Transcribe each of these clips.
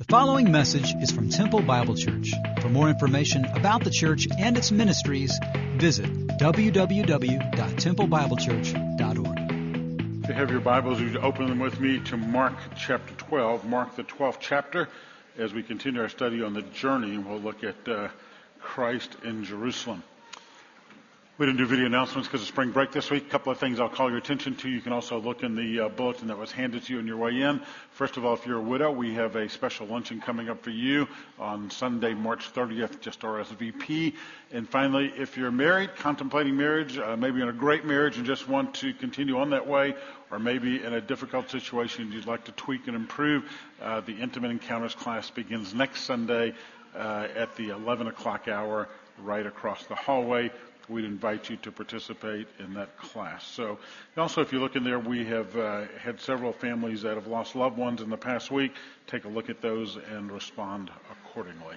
The following message is from Temple Bible Church. For more information about the church and its ministries, visit www.templebiblechurch.org. If you have your Bibles, you open them with me to Mark chapter 12, Mark the 12th chapter. As we continue our study on the journey, we'll look at uh, Christ in Jerusalem. We didn't do video announcements because of spring break this week. A couple of things I'll call your attention to. You can also look in the uh, bulletin that was handed to you on your way in. First of all, if you're a widow, we have a special luncheon coming up for you on Sunday, March 30th, just RSVP. And finally, if you're married, contemplating marriage, uh, maybe in a great marriage and just want to continue on that way, or maybe in a difficult situation you'd like to tweak and improve, uh, the Intimate Encounters class begins next Sunday uh, at the 11 o'clock hour right across the hallway we'd invite you to participate in that class. So, also, if you look in there, we have uh, had several families that have lost loved ones in the past week. Take a look at those and respond accordingly.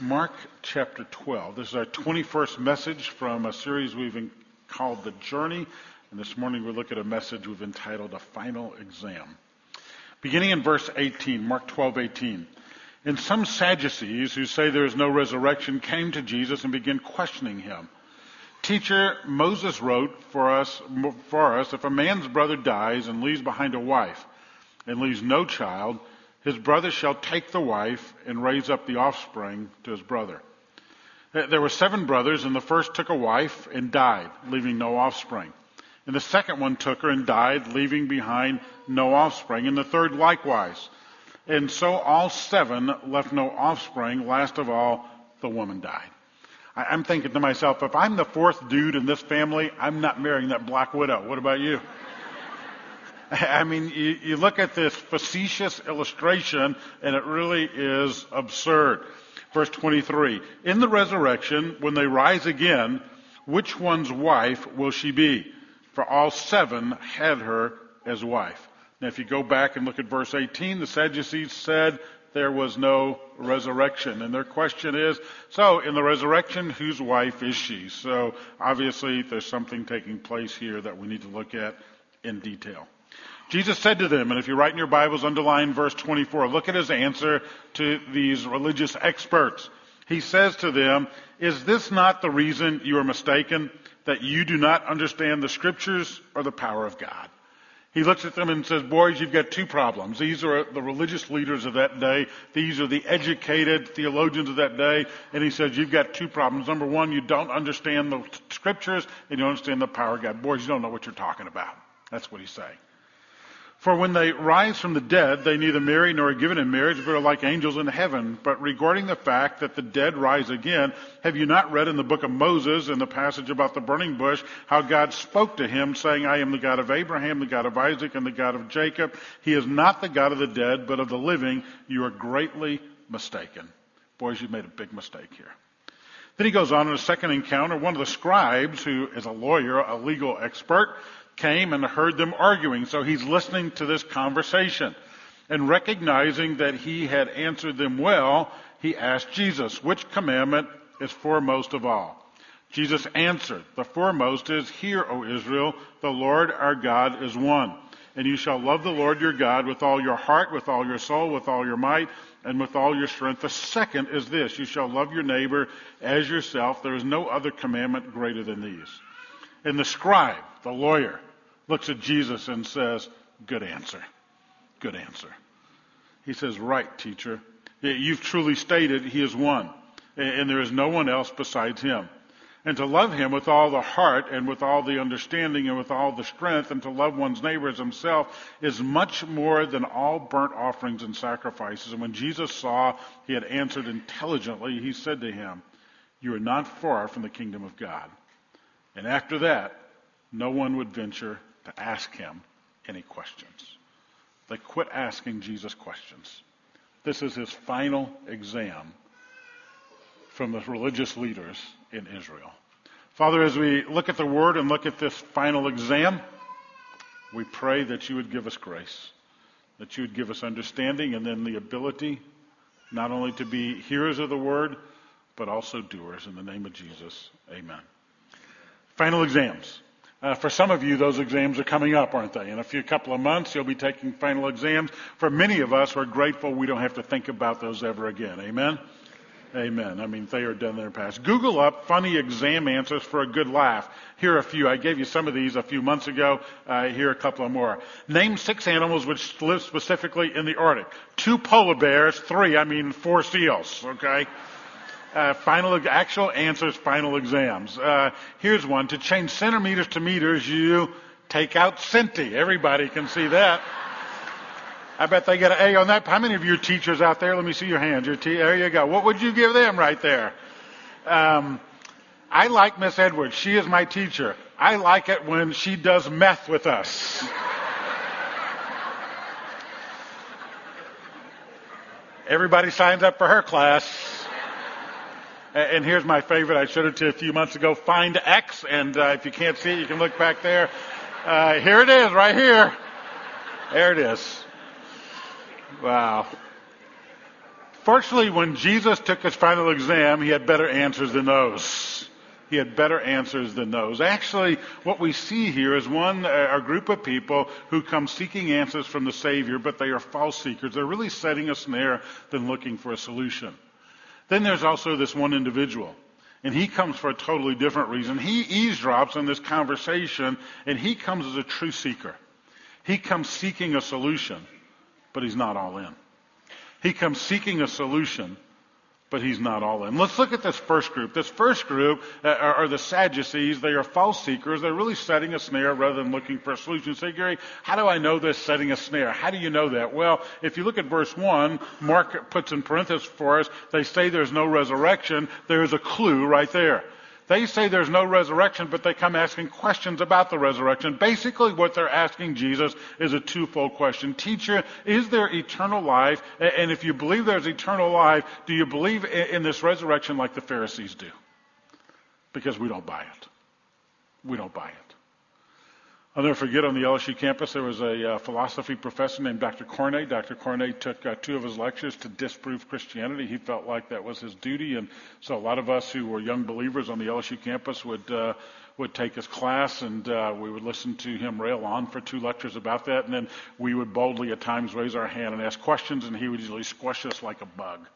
Mark chapter 12. This is our 21st message from a series we've called The Journey. And this morning we look at a message we've entitled A Final Exam. Beginning in verse 18, Mark 12, 18. And some Sadducees who say there is no resurrection came to Jesus and began questioning him. Teacher, Moses wrote for us, for us, if a man's brother dies and leaves behind a wife and leaves no child, his brother shall take the wife and raise up the offspring to his brother. There were seven brothers, and the first took a wife and died, leaving no offspring. And the second one took her and died, leaving behind no offspring. And the third likewise. And so all seven left no offspring. Last of all, the woman died. I'm thinking to myself, if I'm the fourth dude in this family, I'm not marrying that black widow. What about you? I mean, you, you, look at this facetious illustration, and it really is absurd. Verse 23 In the resurrection, when they rise again, which one's wife will she be? For all seven had her as wife. Now, if you go back and look at verse 18, the Sadducees said there was no resurrection. And their question is, so in the resurrection, whose wife is she? So obviously there's something taking place here that we need to look at in detail. Jesus said to them, and if you write in your Bibles, underline verse 24, look at his answer to these religious experts. He says to them, is this not the reason you are mistaken? That you do not understand the scriptures or the power of God? He looks at them and says, boys, you've got two problems. These are the religious leaders of that day. These are the educated theologians of that day. And he says, you've got two problems. Number one, you don't understand the scriptures and you don't understand the power of God. Boys, you don't know what you're talking about. That's what he's saying. For when they rise from the dead, they neither marry nor are given in marriage, but are like angels in heaven. But regarding the fact that the dead rise again, have you not read in the book of Moses, in the passage about the burning bush, how God spoke to him, saying, I am the God of Abraham, the God of Isaac, and the God of Jacob. He is not the God of the dead, but of the living. You are greatly mistaken. Boys, you've made a big mistake here. Then he goes on in a second encounter. One of the scribes, who is a lawyer, a legal expert, came and heard them arguing. So he's listening to this conversation. And recognizing that he had answered them well, he asked Jesus, which commandment is foremost of all? Jesus answered, the foremost is, Hear, O Israel, the Lord our God is one. And you shall love the Lord your God with all your heart, with all your soul, with all your might, and with all your strength. The second is this, you shall love your neighbor as yourself. There is no other commandment greater than these. And the scribe, the lawyer, looks at Jesus and says, Good answer. Good answer. He says, Right, teacher. You've truly stated he is one, and there is no one else besides him. And to love him with all the heart and with all the understanding and with all the strength and to love one's neighbor as himself is much more than all burnt offerings and sacrifices. And when Jesus saw he had answered intelligently, he said to him, You are not far from the kingdom of God. And after that, no one would venture to ask him any questions. They quit asking Jesus questions. This is his final exam from the religious leaders in Israel. Father, as we look at the word and look at this final exam, we pray that you would give us grace, that you would give us understanding and then the ability not only to be hearers of the word, but also doers. In the name of Jesus, amen. Final exams. Uh, for some of you, those exams are coming up, aren't they? In a few couple of months, you'll be taking final exams. For many of us, we're grateful we don't have to think about those ever again. Amen? Amen. I mean, they are done their past. Google up funny exam answers for a good laugh. Here are a few. I gave you some of these a few months ago. Uh, here are a couple of more. Name six animals which live specifically in the Arctic. Two polar bears, three, I mean four seals, okay? Uh, final, actual answers, final exams. Uh, here's one. To change centimeters to meters, you take out centi. Everybody can see that. I bet they get an A on that. How many of you are teachers out there? Let me see your hands. Your there you go. What would you give them right there? Um, I like Miss Edwards. She is my teacher. I like it when she does meth with us. Everybody signs up for her class. And here's my favorite. I showed it to you a few months ago. Find X. And uh, if you can't see it, you can look back there. Uh, here it is, right here. There it is. Wow. Fortunately, when Jesus took his final exam, he had better answers than those. He had better answers than those. Actually, what we see here is one, a group of people who come seeking answers from the Savior, but they are false seekers. They're really setting a snare than looking for a solution. Then there's also this one individual. And he comes for a totally different reason. He eavesdrops on this conversation, and he comes as a true seeker. He comes seeking a solution, but he's not all in. He comes seeking a solution, but he's not all in. Let's look at this first group. This first group uh, are, the Sadducees. They are false seekers. They're really setting a snare rather than looking for a solution. Say, Gary, how do I know this setting a snare? How do you know that? Well, if you look at verse 1, Mark puts in parentheses for us, they say there's no resurrection. There's a clue right there. They say there's no resurrection, but they come asking questions about the resurrection. Basically, what they're asking Jesus is a twofold question. Teacher, is there eternal life? And if you believe there's eternal life, do you believe in this resurrection like the Pharisees do? Because we don't buy it. We don't buy it. I'll never forget on the LSU campus there was a uh, philosophy professor named Dr. Corney. Dr. Corney took uh, two of his lectures to disprove Christianity. He felt like that was his duty, and so a lot of us who were young believers on the LSU campus would uh, would take his class, and uh, we would listen to him rail on for two lectures about that, and then we would boldly at times raise our hand and ask questions, and he would usually squash us like a bug.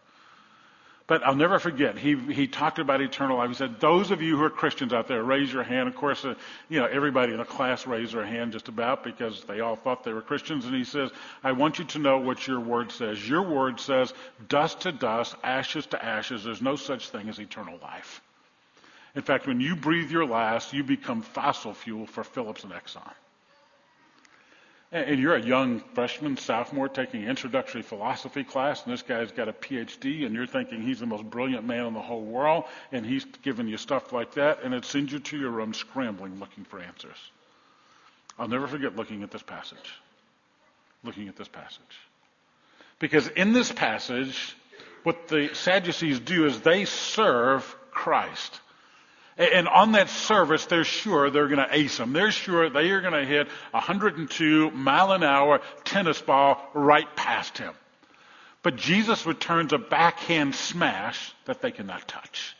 But I'll never forget, he, he talked about eternal life. He said, those of you who are Christians out there, raise your hand. Of course, uh, you know, everybody in the class raised their hand just about because they all thought they were Christians. And he says, I want you to know what your word says. Your word says, dust to dust, ashes to ashes. There's no such thing as eternal life. In fact, when you breathe your last, you become fossil fuel for Phillips and Exxon and you're a young freshman, sophomore taking introductory philosophy class, and this guy's got a PhD, and you're thinking he's the most brilliant man in the whole world, and he's giving you stuff like that, and it sends you to your room scrambling looking for answers. I'll never forget looking at this passage. Looking at this passage. Because in this passage, what the Sadducees do is they serve Christ. And on that service, they're sure they're going to ace them. They're sure they are going to hit 102 mile an hour tennis ball right past him. But Jesus returns a backhand smash that they cannot touch.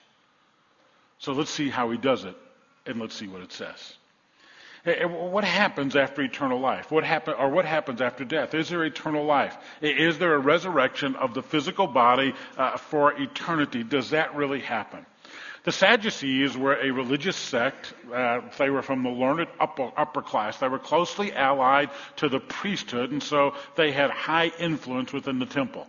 So let's see how he does it, and let's see what it says. What happens after eternal life? What happen, or what happens after death? Is there eternal life? Is there a resurrection of the physical body uh, for eternity? Does that really happen? The Sadducees were a religious sect. Uh, they were from the learned upper, upper class. They were closely allied to the priesthood, and so they had high influence within the temple.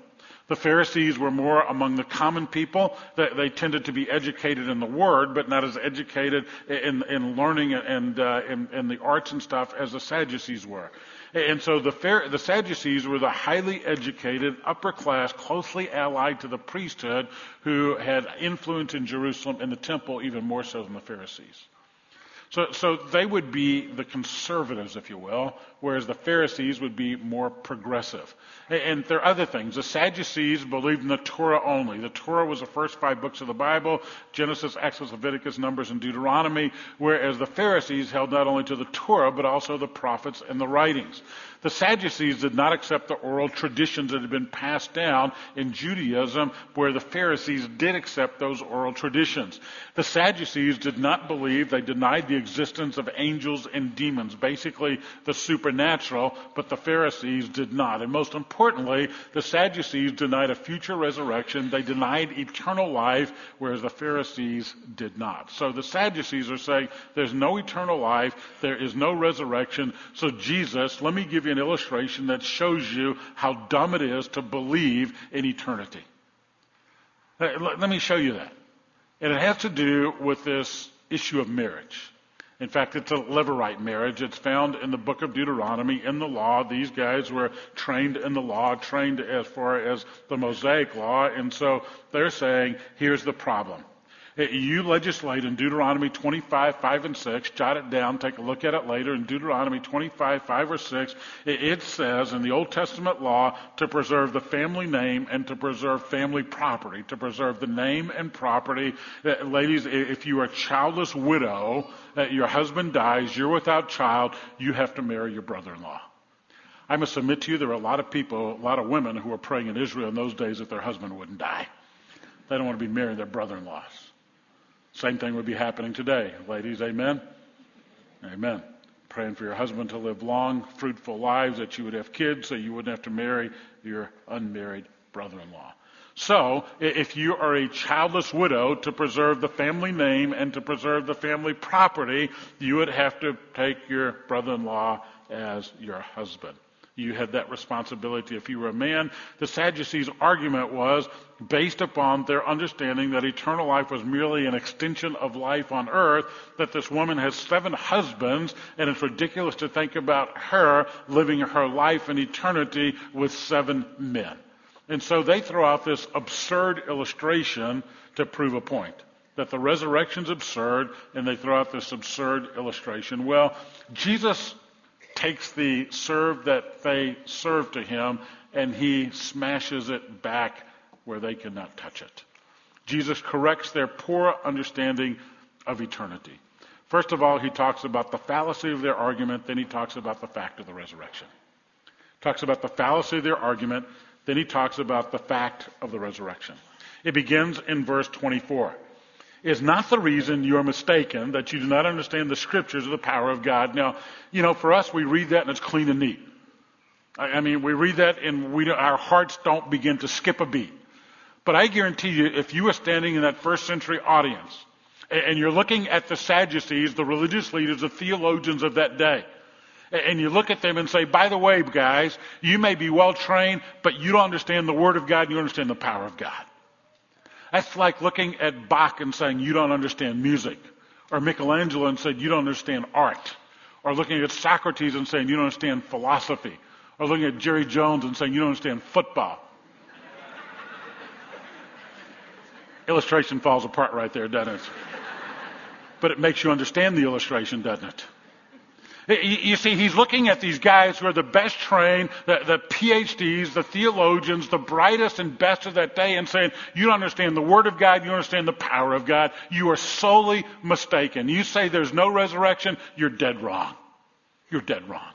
The Pharisees were more among the common people. They, they tended to be educated in the Word, but not as educated in, in learning and uh, in, in the arts and stuff as the Sadducees were. And so the, the Sadducees were the highly educated, upper class, closely allied to the priesthood who had influence in Jerusalem and the temple even more so than the Pharisees. So, so they would be the conservatives, if you will, whereas the Pharisees would be more progressive. And there are other things. The Sadducees believed in the Torah only. The Torah was the first five books of the Bible Genesis, Exodus, Leviticus, Numbers, and Deuteronomy, whereas the Pharisees held not only to the Torah, but also the prophets and the writings. The Sadducees did not accept the oral traditions that had been passed down in Judaism, where the Pharisees did accept those oral traditions. The Sadducees did not believe, they denied the existence of angels and demons, basically the supernatural, but the Pharisees did not. And most importantly, the Sadducees denied a future resurrection. They denied eternal life, whereas the Pharisees did not. So the Sadducees are saying there's no eternal life, there is no resurrection. So Jesus, let me give you an illustration that shows you how dumb it is to believe in eternity. Let me show you that. And it has to do with this issue of marriage. In fact, it's a levirate marriage. It's found in the book of Deuteronomy in the law. These guys were trained in the law, trained as far as the Mosaic law. And so they're saying, here's the problem. You legislate in Deuteronomy 25, 5 and 6. Jot it down. Take a look at it later. In Deuteronomy 25, 5 or 6, it says in the Old Testament law to preserve the family name and to preserve family property. To preserve the name and property. Uh, ladies, if you are a childless widow, uh, your husband dies, you're without child, you have to marry your brother-in-law. I must admit to you, there are a lot of people, a lot of women who are praying in Israel in those days that their husband wouldn't die. They don't want to be marrying their brother-in-laws. Same thing would be happening today. Ladies, amen? Amen. Praying for your husband to live long, fruitful lives, that you would have kids so you wouldn't have to marry your unmarried brother in law. So, if you are a childless widow, to preserve the family name and to preserve the family property, you would have to take your brother in law as your husband. You had that responsibility if you were a man. The Sadducees' argument was based upon their understanding that eternal life was merely an extension of life on earth, that this woman has seven husbands, and it's ridiculous to think about her living her life in eternity with seven men. And so they throw out this absurd illustration to prove a point. That the resurrection's absurd, and they throw out this absurd illustration. Well, Jesus takes the serve that they serve to him and he smashes it back where they cannot touch it. Jesus corrects their poor understanding of eternity. First of all, he talks about the fallacy of their argument, then he talks about the fact of the resurrection. Talks about the fallacy of their argument, then he talks about the fact of the resurrection. It begins in verse 24 is not the reason you're mistaken that you do not understand the scriptures of the power of God. Now, you know, for us, we read that and it's clean and neat. I, I mean, we read that and we, our hearts don't begin to skip a beat. But I guarantee you, if you were standing in that first century audience and you're looking at the Sadducees, the religious leaders, the theologians of that day, and you look at them and say, by the way, guys, you may be well trained, but you don't understand the Word of God, you understand the power of God. That's like looking at Bach and saying, you don't understand music. Or Michelangelo and saying, you don't understand art. Or looking at Socrates and saying, you don't understand philosophy. Or looking at Jerry Jones and saying, you don't understand football. illustration falls apart right there, doesn't it? But it makes you understand the illustration, doesn't it? You see, he's looking at these guys who are the best trained, the, the, PhDs, the theologians, the brightest and best of that day, and saying, You don't understand the Word of God, you don't understand the power of God. You are solely mistaken. You say there's no resurrection, you're dead wrong. You're dead wrong.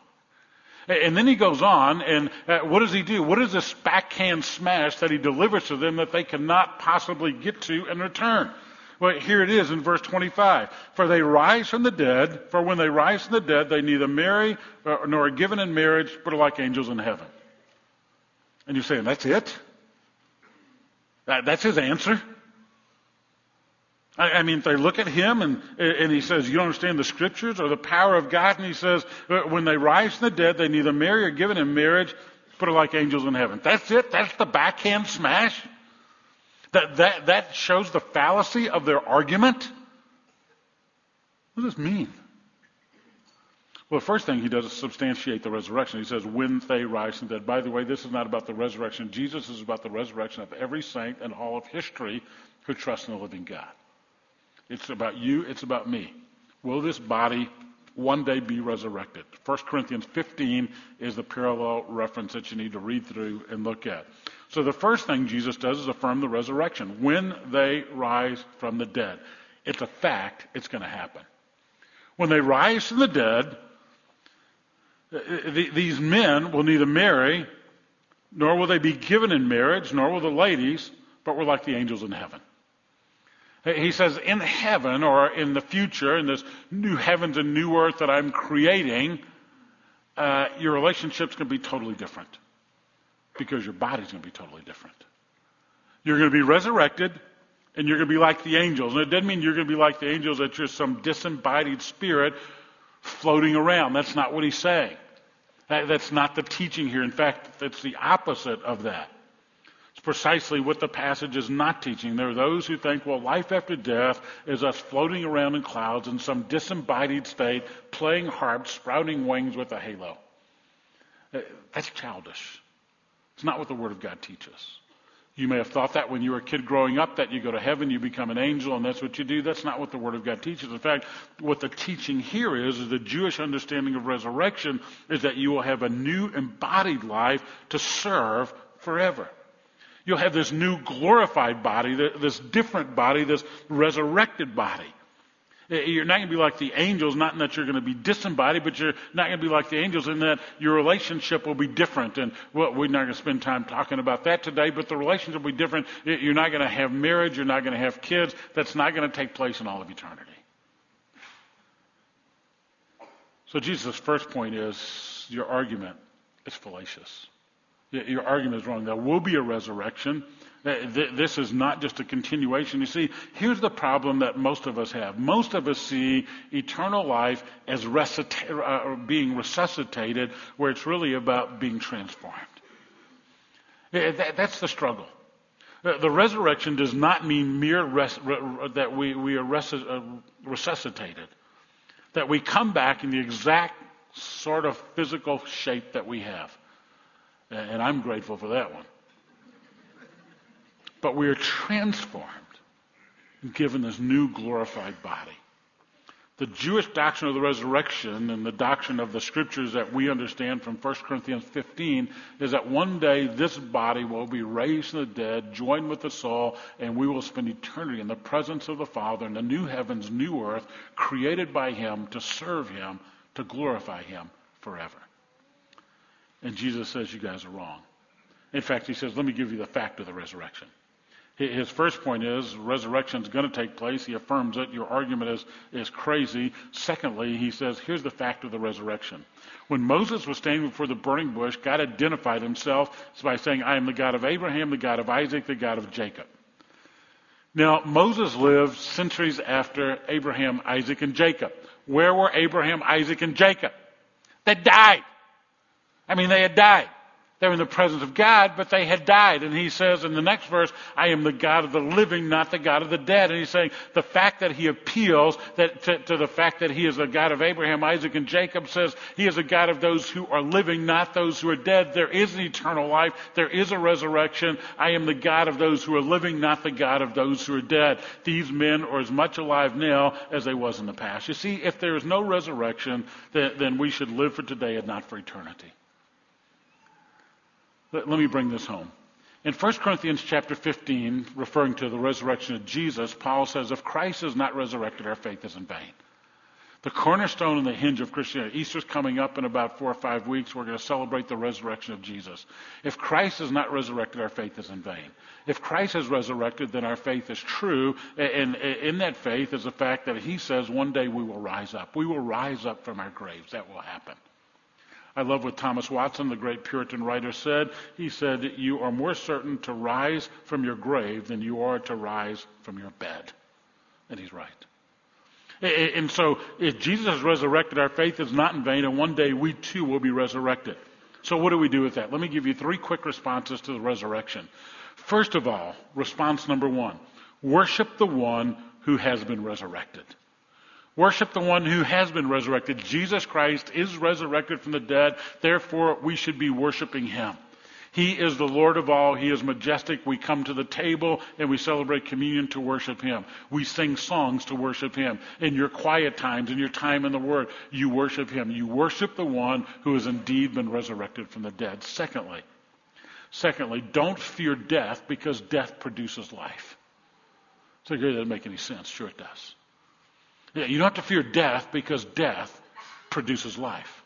And then he goes on, and uh, what does he do? What is this backhand smash that he delivers to them that they cannot possibly get to in return? Well, here it is in verse 25. For they rise from the dead, for when they rise from the dead, they neither marry uh, nor are given in marriage, but are like angels in heaven. And you're saying, that's it? That, that's his answer? I, I mean, they look at him and, and he says, you don't understand the scriptures or the power of God. And he says, uh, when they rise from the dead, they neither marry or given in marriage, but are like angels in heaven. That's it? That's the backhand smash? That, that, that shows the fallacy of their argument? What does this mean? Well, the first thing he does is substantiate the resurrection. He says, when they rise from the dead. By the way, this is not about the resurrection Jesus. is about the resurrection of every saint in all of history who trusts in the living God. It's about you. It's about me. Will this body one day be resurrected. 1 Corinthians 15 is the parallel reference that you need to read through and look at. So the first thing Jesus does is affirm the resurrection when they rise from the dead. It's a fact, it's going to happen. When they rise from the dead, these men will neither marry, nor will they be given in marriage, nor will the ladies, but we're like the angels in heaven. He says, in heaven or in the future, in this new heavens and new earth that I'm creating, uh, your relationship's going to be totally different because your body's going to be totally different. You're going to be resurrected and you're going to be like the angels. And it doesn't mean you're going to be like the angels that you're some disembodied spirit floating around. That's not what he's saying. That, that's not the teaching here. In fact, it's the opposite of that. It's precisely what the passage is not teaching. There are those who think, well, life after death is us floating around in clouds in some disembodied state, playing harps, sprouting wings with a halo. Uh, that's childish. It's not what the Word of God teaches. You may have thought that when you were a kid growing up, that you go to heaven, you become an angel, and that's what you do. That's not what the Word of God teaches. In fact, what the teaching here is, is the Jewish understanding of resurrection is that you will have a new embodied life to serve forever. You'll have this new glorified body, this different body, this resurrected body. Eh, you're not going to be like the angels, not in that you're going to be disembodied, but you're not going to be like the angels in that your relationship will be different. And well, we're not going to spend time talking about that today, but the relationship will be different. You're not going to have marriage. You're not going to have kids. That's not going to take place in all of eternity. So Jesus' first point is your argument is fallacious. Your argument is wrong. There will be a resurrection. Uh, this is not just a continuation. You see, here's the problem that most of us have. Most of us see eternal life as uh, being resuscitated, where it's really about being transformed. That's the struggle. Uh, the resurrection does not mean mere res- that we, we are res- resuscitated, that we come back in the exact sort of physical shape that we have. And I'm grateful for that one. But we are transformed and given this new glorified body. The Jewish doctrine of the resurrection and the doctrine of the scriptures that we understand from 1 Corinthians 15 is that one day this body will be raised from the dead, joined with the soul, and we will spend eternity in the presence of the Father in the new heavens, new earth, created by Him to serve Him, to glorify Him forever. And Jesus says, You guys are wrong. In fact, he says, Let me give you the fact of the resurrection. His first point is resurrection is going to take place. He affirms it. Your argument is, is crazy. Secondly, he says, here's the fact of the resurrection. When Moses was standing before the burning bush, God identified himself by saying, I am the God of Abraham, the God of Isaac, the God of Jacob. Now, Moses lived centuries after Abraham, Isaac, and Jacob. Where were Abraham, Isaac, and Jacob? They died. I mean, they had died. They were in the presence of God, but they had died. And he says in the next verse, I am the God of the living, not the God of the dead. And he's saying the fact that he appeals that, to, to the fact that he is the God of Abraham, Isaac, and Jacob says he is a God of those who are living, not those who are dead. There is an eternal life. There is a resurrection. I am the God of those who are living, not the God of those who are dead. These men are as much alive now as they was in the past. You see, if there is no resurrection, then, then we should live for today and not for eternity. Let, let me bring this home. In 1 Corinthians chapter 15, referring to the resurrection of Jesus, Paul says, if Christ is not resurrected, our faith is in vain. The cornerstone and the hinge of Christianity. Easter's coming up in about four or five weeks. We're going to celebrate the resurrection of Jesus. If Christ is not resurrected, our faith is in vain. If Christ is resurrected, then our faith is true. And in that faith is the fact that he says one day we will rise up. We will rise up from our graves. That will happen. I love what Thomas Watson, the great Puritan writer, said. He said, You are more certain to rise from your grave than you are to rise from your bed. And he's right. And so, if Jesus has resurrected, our faith is not in vain, and one day we too will be resurrected. So, what do we do with that? Let me give you three quick responses to the resurrection. First of all, response number one worship the one who has been resurrected. Worship the one who has been resurrected. Jesus Christ is resurrected from the dead. Therefore, we should be worshiping him. He is the Lord of all. He is majestic. We come to the table and we celebrate communion to worship Him. We sing songs to worship Him. In your quiet times, in your time in the Word, you worship Him. You worship the one who has indeed been resurrected from the dead. Secondly, secondly, don't fear death because death produces life. So that doesn't make any sense. Sure it does. Yeah, you don't have to fear death because death produces life.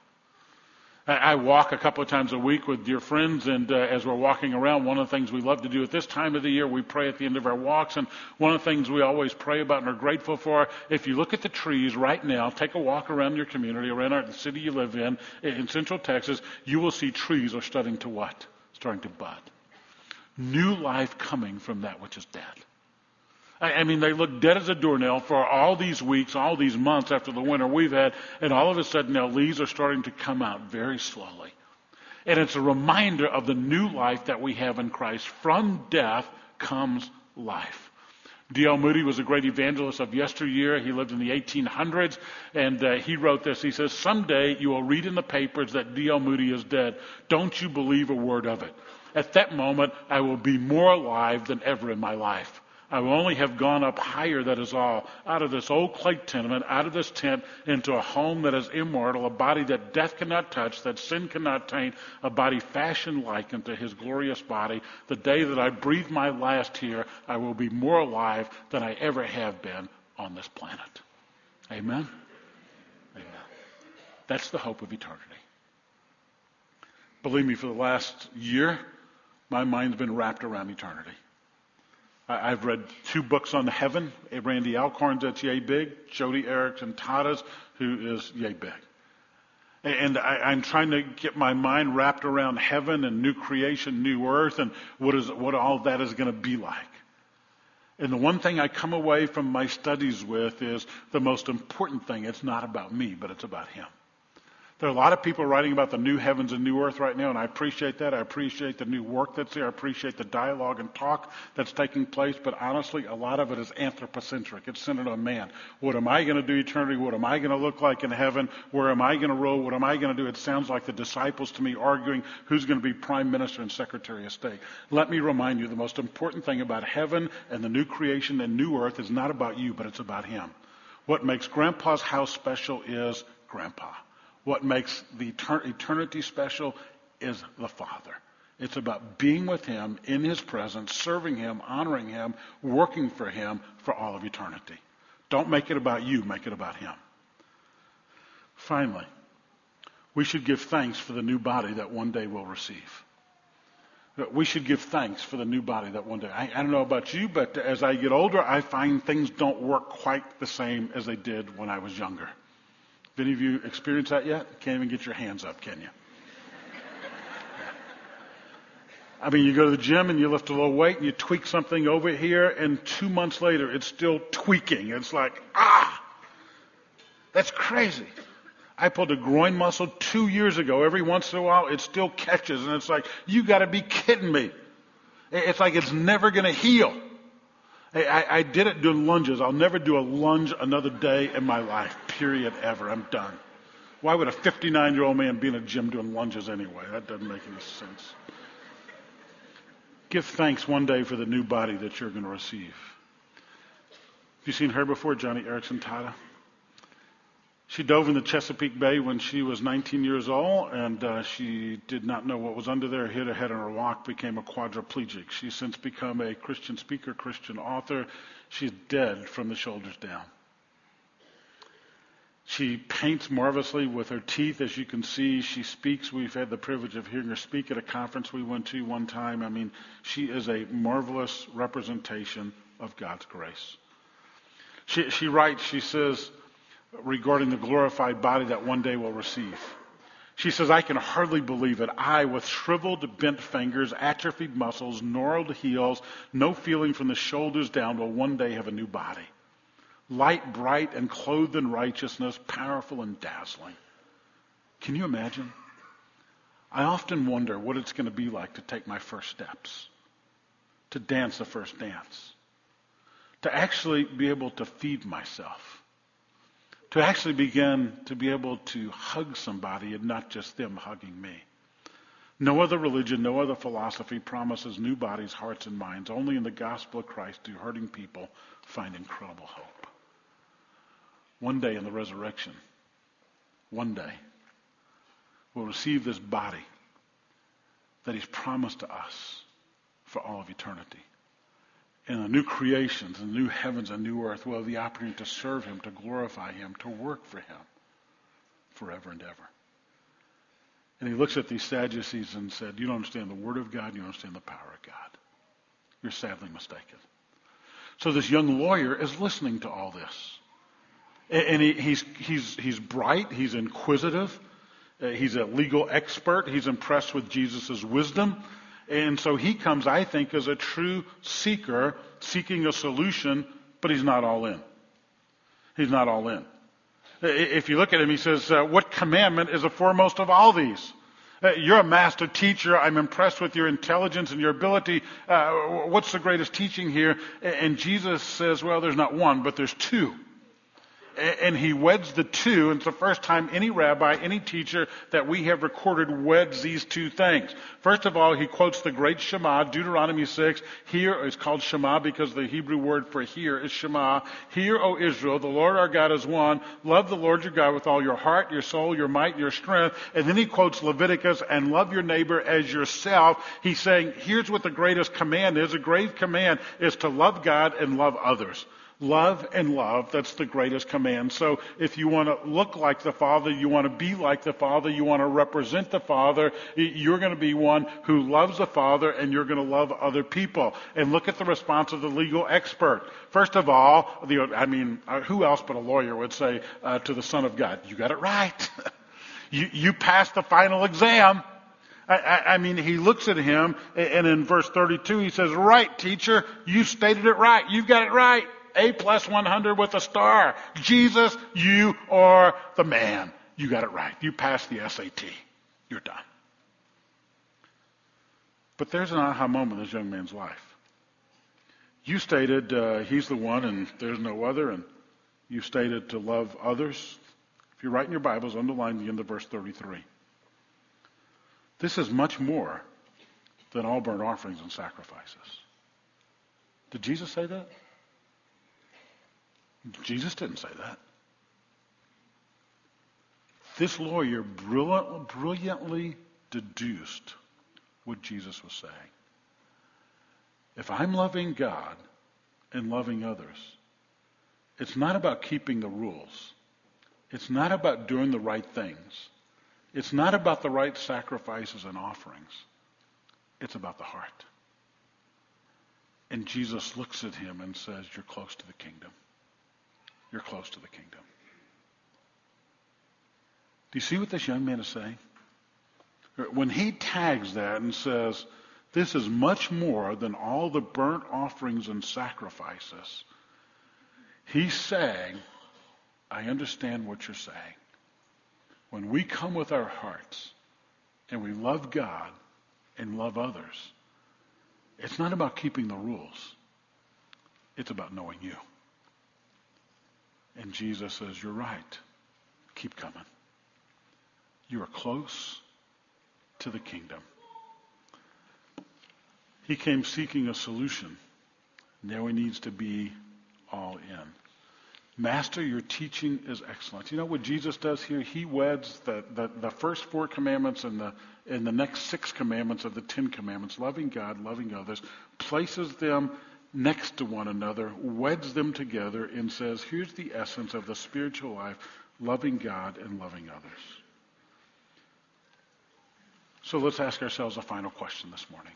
I walk a couple of times a week with dear friends, and uh, as we're walking around, one of the things we love to do at this time of the year, we pray at the end of our walks. And one of the things we always pray about and are grateful for, if you look at the trees right now, take a walk around your community, around our, the city you live in, in Central Texas, you will see trees are starting to what? Starting to bud. New life coming from that which is dead. I mean, they look dead as a doornail for all these weeks, all these months after the winter we've had, and all of a sudden now leaves are starting to come out very slowly. And it's a reminder of the new life that we have in Christ. From death comes life. D.L. Moody was a great evangelist of yesteryear. He lived in the 1800s, and uh, he wrote this. He says, Someday you will read in the papers that D.L. Moody is dead. Don't you believe a word of it. At that moment, I will be more alive than ever in my life. I will only have gone up higher, that is all, out of this old clay tenement, out of this tent, into a home that is immortal, a body that death cannot touch, that sin cannot taint, a body fashioned like unto his glorious body. The day that I breathe my last here, I will be more alive than I ever have been on this planet. Amen? Amen. That's the hope of eternity. Believe me, for the last year, my mind's been wrapped around eternity. I've read two books on heaven. Randy Alcorn's that's yay big. Joni Eareckson Tada's, who is yay big. And I, am trying to get my mind wrapped around heaven and new creation, new earth, and what is what all that is going to be like. And the one thing I come away from my studies with is the most important thing. It's not about me, but it's about Him. There are a lot of people writing about the new heavens and new earth right now, and I appreciate that. I appreciate the new work that's there. I appreciate the dialogue and talk that's taking place. But honestly, a lot of it is anthropocentric. It's centered on man. What am I going to do eternity? What am I going to look like in heaven? Where am I going to roll? What am I going to do? It sounds like the disciples to me arguing who's going to be prime minister and secretary of state. Let me remind you the most important thing about heaven and the new creation and new earth is not about you, but it's about him. What makes grandpa's house special is grandpa. What makes the eternity special is the Father. It's about being with Him in His presence, serving Him, honoring Him, working for Him for all of eternity. Don't make it about you, make it about Him. Finally, we should give thanks for the new body that one day we'll receive. We should give thanks for the new body that one day. I, I don't know about you, but as I get older, I find things don't work quite the same as they did when I was younger. Have any of you experienced that yet? Can't even get your hands up, can you? I mean, you go to the gym and you lift a little weight and you tweak something over here, and two months later, it's still tweaking. It's like, ah, that's crazy. I pulled a groin muscle two years ago. Every once in a while, it still catches, and it's like, you got to be kidding me. It's like it's never going to heal. I, I did it doing lunges. I'll never do a lunge another day in my life, period, ever. I'm done. Why would a 59 year old man be in a gym doing lunges anyway? That doesn't make any sense. Give thanks one day for the new body that you're going to receive. Have you seen her before, Joni Eareckson Tada? She dove in the Chesapeake Bay when she was 19 years old, and uh, she did not know what was under there, hit her head on her rock, became a quadriplegic. She's since become a Christian speaker, Christian author. She's dead from the shoulders down. She paints marvelously with her teeth, as you can see. She speaks. We've had the privilege of hearing her speak at a conference we went to one time. I mean, she is a marvelous representation of God's grace. She, she writes, she says, regarding the glorified body that one day we'll receive. She says, I can hardly believe it. I, with shriveled, bent fingers, atrophied muscles, gnarled heels, no feeling from the shoulders down, will one day have a new body. Light, bright, and clothed in righteousness, powerful and dazzling. Can you imagine? I often wonder what it's going to be like to take my first steps, to dance the first dance, to actually be able to feed myself to actually begin to be able to hug somebody and not just them hugging me. No other religion, no other philosophy promises new bodies, hearts, and minds. Only in the gospel of Christ do hurting people find incredible hope. One day in the resurrection, one day, we'll receive this body that He's promised to us for all of eternity. In the new creations, and the new heavens and new earth, we'll have the opportunity to serve Him, to glorify Him, to work for Him forever and ever. And he looks at these Sadducees and said, You don't understand the Word of God, you don't understand the power of God. You're sadly mistaken. So this young lawyer is listening to all this. And he, he's, he's, he's bright, he's inquisitive, uh, he's a legal expert, he's impressed with Jesus' wisdom. And so he comes, I think, as a true seeker, seeking a solution, but he's not all in. He's not all in. If you look at him, he says, uh, What commandment is the foremost of all these? Uh, you're a master teacher. I'm impressed with your intelligence and your ability. Uh, what's the greatest teaching here? And Jesus says, Well, there's not one, but there's two and he weds the two. And it's the first time any rabbi, any teacher that we have recorded weds these two things. First of all, he quotes the great Shema, Deuteronomy 6. Here is called Shema because the Hebrew word for here is Shema. Hear, O Israel, the Lord our God is one. Love the Lord your God with all your heart, your soul, your might, your strength. And then he quotes Leviticus and love your neighbor as yourself. He's saying, here's what the greatest command is. A great command is to love God and love others. Love and love, that's the greatest command. So if you want to look like the Father, you want to be like the Father, you want to represent the Father, you're going to be one who loves the Father and you're going to love other people. And look at the response of the legal expert. First of all, the, I mean, uh, who else but a lawyer would say uh, to the Son of God, you got it right. you, you passed the final exam. I, I, I, mean, he looks at him, and in verse 32, he says, Right, teacher, you stated it right. You've got it right. A plus 100 with a star. Jesus, you are the man. You got it right. You passed the SAT. You're done. But there's an aha moment in this young man's life. You stated uh, he's the one and there's no other, and you stated to love others. If you're writing your Bibles, underline the end of verse 33. This is much more than all burnt offerings and sacrifices. Did Jesus say that? Jesus didn't say that. This lawyer brilliantly deduced what Jesus was saying. If I'm loving God and loving others, it's not about keeping the rules. It's not about doing the right things. It's not about the right sacrifices and offerings. It's about the heart. And Jesus looks at him and says, You're close to the kingdom you're close to the kingdom. Do you see what this young man is saying? When he tags that and says, this is much more than all the burnt offerings and sacrifices, he's saying, I understand what you're saying. When we come with our hearts and we love God and love others, it's not about keeping the rules. It's about knowing you. And Jesus says, You're right. Keep coming. You are close to the kingdom. He came seeking a solution. Now he needs to be all in. Master, your teaching is excellent. You know what Jesus does here? He weds the, the, the, first four commandments and the, and the next six commandments of the Ten Commandments, loving God, loving others, places them next to one another, weds them together, and says, here's the essence of the spiritual life loving God and loving others. So let's ask ourselves a final question this morning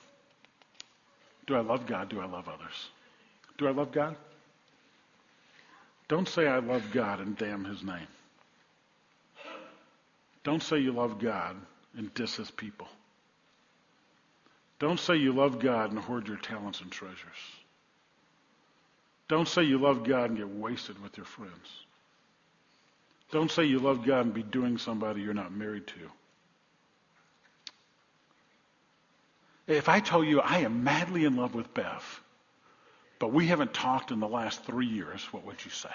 Do I love God? Do I love others? Do I love God? Don't say I love God and damn his name. Don't say you love God and diss his people. Don't say you love God and hoard your talents and treasures. Don't say you love God and get wasted with your friends. Don't say you love God and be doing somebody you're not married to. If I tell you I am madly in love with Beth, but we haven't talked in the last three years, what would you say?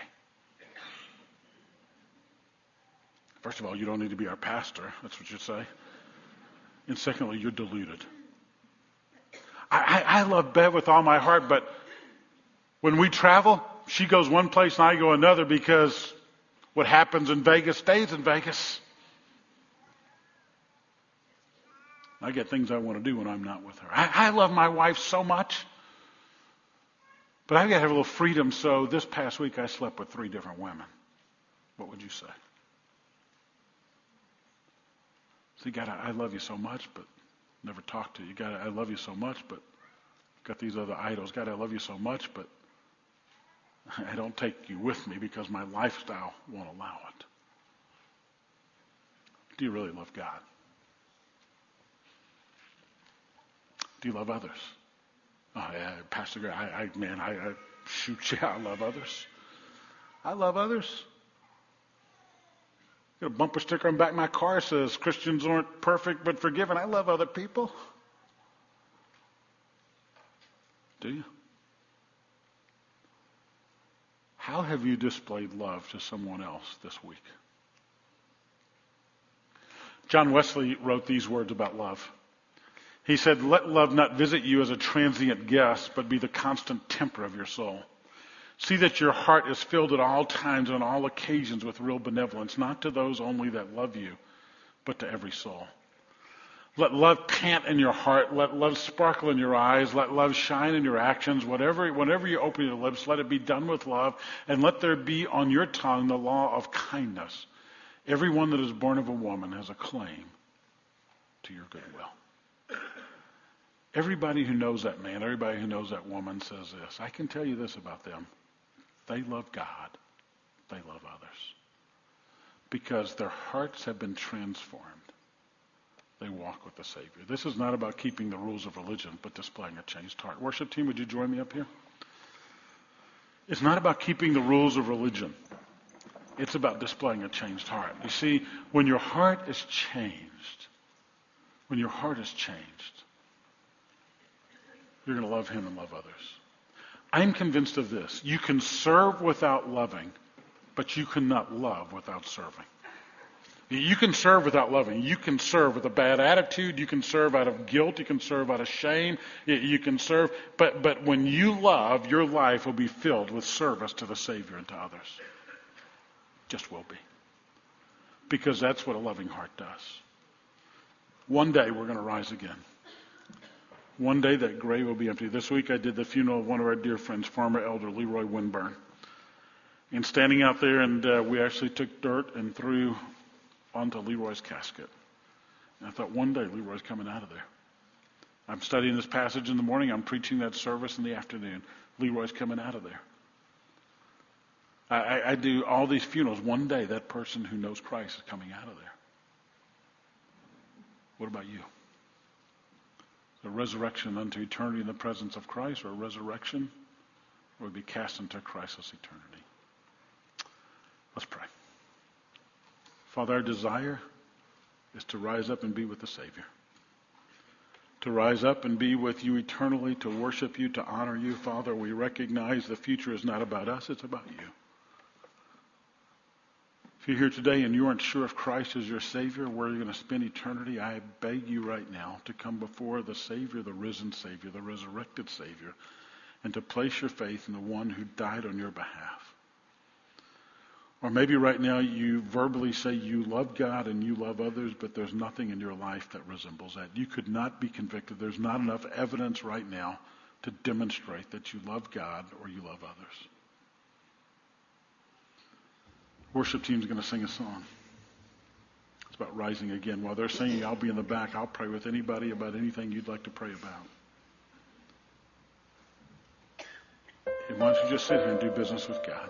First of all, you don't need to be our pastor. That's what you'd say. And secondly, you're deluded. I, I, I love Bev with all my heart, but when we travel, she goes one place and I go another because what happens in Vegas stays in Vegas. I get things I want to do when I'm not with her. I, I love my wife so much. But I've got to have a little freedom, so this past week I slept with three different women. What would you say? See, God, I love you so much, but never talk to you. God, I love you so much, but got these other idols. God, I love you so much, but I don't take you with me because my lifestyle won't allow it. Do you really love God? Do you love others? Oh, yeah, Pastor Greg, I, I man, I, I shoot, yeah, I love others. I love others. Got a bumper sticker on the back of my car says Christians aren't perfect but forgiven. I love other people. Do you? How have you displayed love to someone else this week? John Wesley wrote these words about love. He said, Let love not visit you as a transient guest, but be the constant temper of your soul. See that your heart is filled at all times and on all occasions with real benevolence, not to those only that love you, but to every soul. Let love pant in your heart. Let love sparkle in your eyes. Let love shine in your actions. Whatever, whenever you open your lips, let it be done with love. And let there be on your tongue the law of kindness. Everyone that is born of a woman has a claim to your goodwill. Everybody who knows that man, everybody who knows that woman says this. I can tell you this about them. They love God. They love others. Because their hearts have been transformed. They walk with the Savior. This is not about keeping the rules of religion, but displaying a changed heart. Worship team, would you join me up here? It's not about keeping the rules of religion. It's about displaying a changed heart. You see, when your heart is changed, when your heart is changed, you're going to love Him and love others. I'm convinced of this. You can serve without loving, but you cannot love without serving. You can serve without loving. You can serve with a bad attitude. You can serve out of guilt. You can serve out of shame. You can serve. But, but when you love, your life will be filled with service to the Savior and to others. Just will be. Because that's what a loving heart does. One day we're going to rise again. One day that grave will be empty. This week I did the funeral of one of our dear friends, former elder Leroy Winburn. And standing out there, and uh, we actually took dirt and threw onto Leroy's casket. And I thought, one day Leroy's coming out of there. I'm studying this passage in the morning. I'm preaching that service in the afternoon. Leroy's coming out of there. I, I, I do all these funerals. One day that person who knows Christ is coming out of there. What about you? a resurrection unto eternity in the presence of Christ, or a resurrection or be cast into Christless eternity. Let's pray. Father, our desire is to rise up and be with the Savior. To rise up and be with you eternally, to worship you, to honor you. Father, we recognize the future is not about us, it's about you. If you're here today and you aren't sure if Christ is your Savior, where you're going to spend eternity, I beg you right now to come before the Savior, the risen Savior, the resurrected Savior, and to place your faith in the one who died on your behalf. Or maybe right now you verbally say you love God and you love others, but there's nothing in your life that resembles that. You could not be convicted. There's not enough evidence right now to demonstrate that you love God or you love others. Worship team's going to sing a song. It's about rising again. While they're singing, I'll be in the back. I'll pray with anybody about anything you'd like to pray about. And why don't you just sit here and do business with God?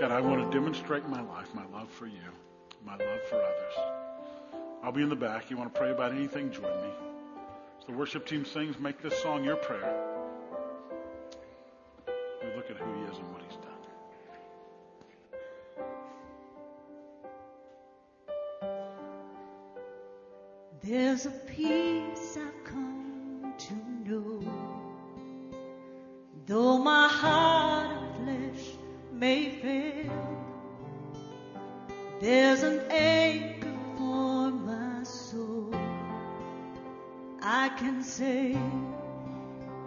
God, I want to demonstrate my life, my love for you, my love for others. I'll be in the back. You want to pray about anything, join me. As the worship team sings, make this song your prayer. We look at who he is and what he's done. There's a peace there's an anchor for my soul I can say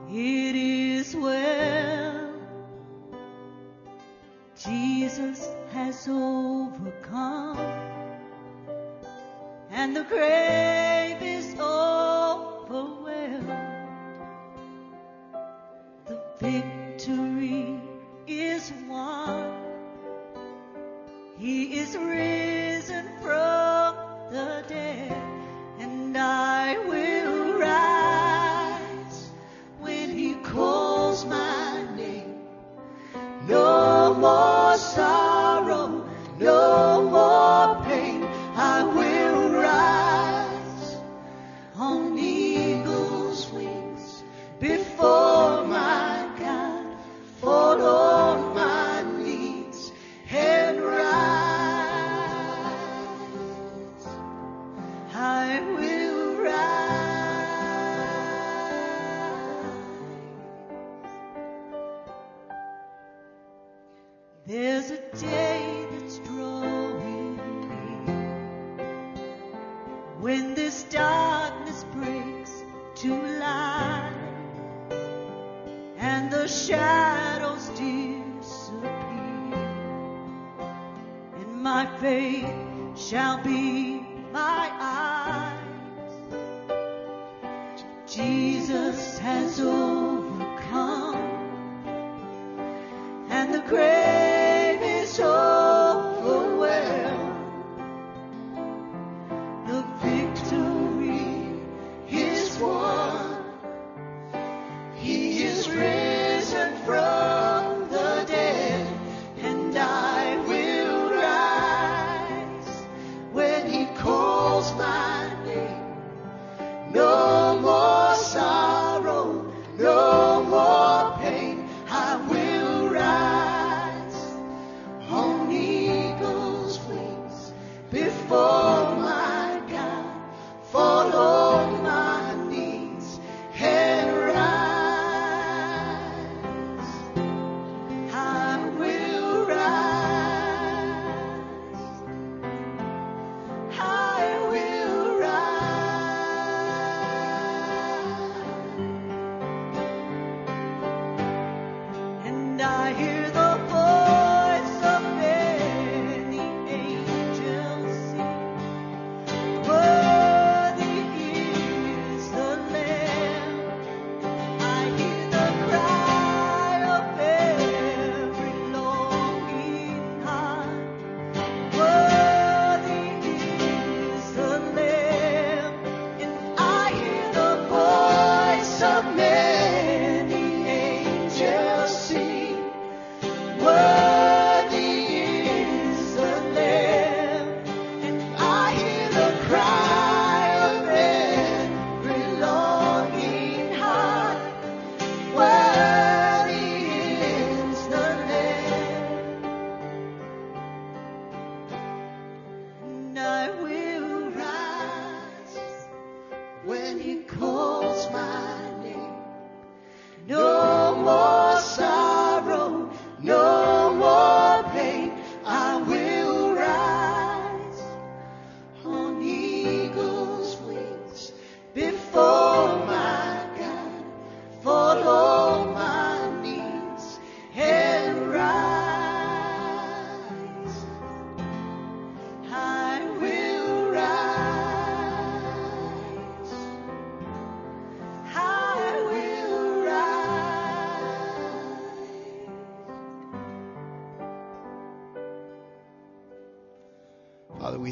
it is well. Jesus has overcome, and the grave is overwhelmed. Is risen from my eyes. Jesus has overcome and the grave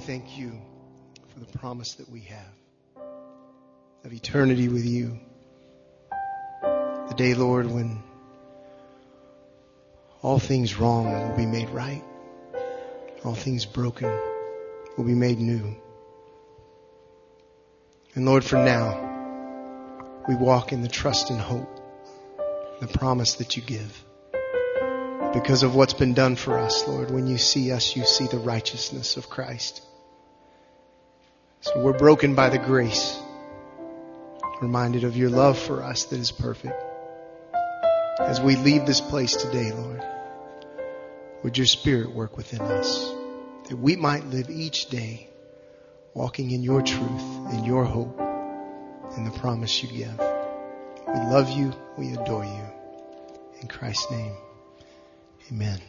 thank you for the promise that we have of eternity with you. The day, Lord, when all things wrong will be made right, all things broken will be made new. And Lord, for now, we walk in the trust and hope, the promise that you give. Because of what's been done for us, Lord, when you see us, you see the righteousness of Christ. So we're broken by the grace, reminded of your love for us that is perfect. As we leave this place today, Lord, would your spirit work within us that we might live each day walking in your truth, in your hope, in the promise you give. We love you. We adore you. In Christ's name, amen.